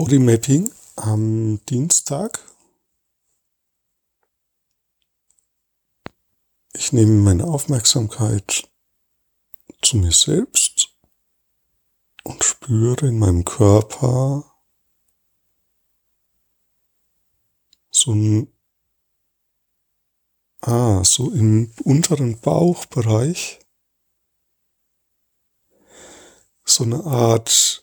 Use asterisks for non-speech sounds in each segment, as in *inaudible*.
Bodymapping am Dienstag. Ich nehme meine Aufmerksamkeit zu mir selbst und spüre in meinem Körper so ein, ah, so im unteren Bauchbereich so eine Art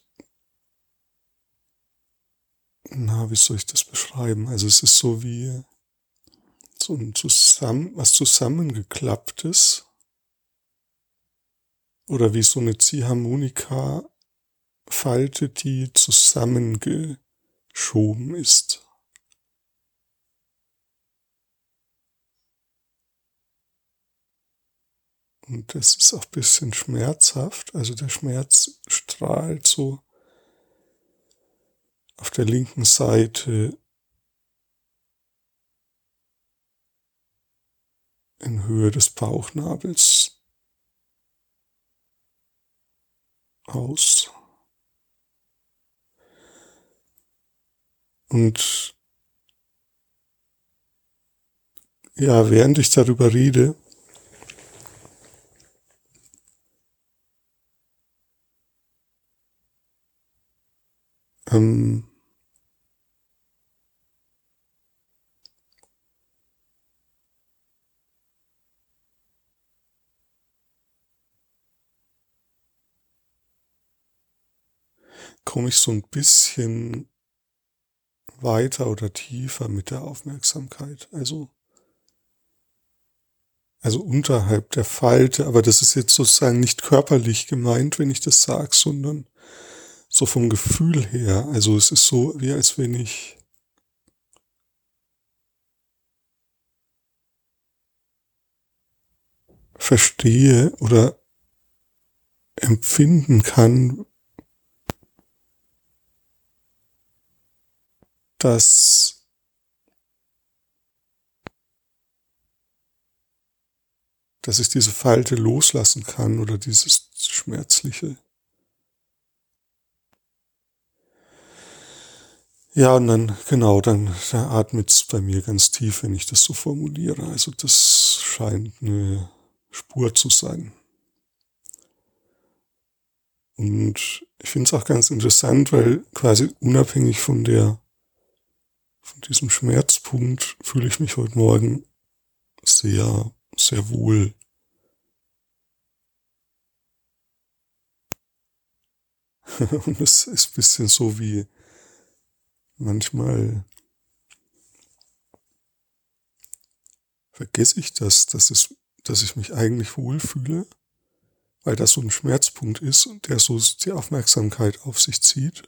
na, wie soll ich das beschreiben? Also es ist so wie so ein zusammen, was zusammengeklapptes oder wie so eine Ziehharmonika Falte, die zusammengeschoben ist. Und das ist auch bisschen schmerzhaft. Also der Schmerz strahlt so auf der linken Seite in Höhe des Bauchnabels aus. Und ja, während ich darüber rede, ähm, komme ich so ein bisschen weiter oder tiefer mit der Aufmerksamkeit. Also, also unterhalb der Falte, aber das ist jetzt sozusagen nicht körperlich gemeint, wenn ich das sage, sondern so vom Gefühl her. Also es ist so, wie als wenn ich verstehe oder empfinden kann, dass dass ich diese Falte loslassen kann oder dieses Schmerzliche. Ja, und dann, genau, dann da atmet es bei mir ganz tief, wenn ich das so formuliere. Also das scheint eine Spur zu sein. Und ich finde es auch ganz interessant, weil quasi unabhängig von der von diesem Schmerzpunkt fühle ich mich heute Morgen sehr, sehr wohl. *laughs* Und es ist ein bisschen so wie manchmal vergesse ich das, dass, es, dass ich mich eigentlich wohlfühle, weil das so ein Schmerzpunkt ist und der so die Aufmerksamkeit auf sich zieht.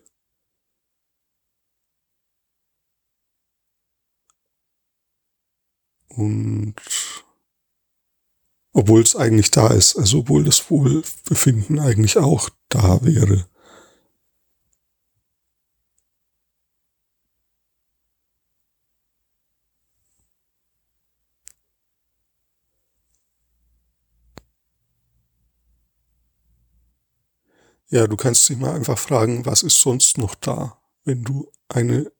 Und obwohl es eigentlich da ist, also obwohl das Wohlbefinden eigentlich auch da wäre. Ja, du kannst dich mal einfach fragen, was ist sonst noch da, wenn du eine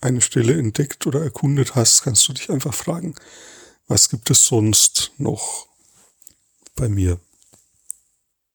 eine Stelle entdeckt oder erkundet hast, kannst du dich einfach fragen, was gibt es sonst noch bei mir?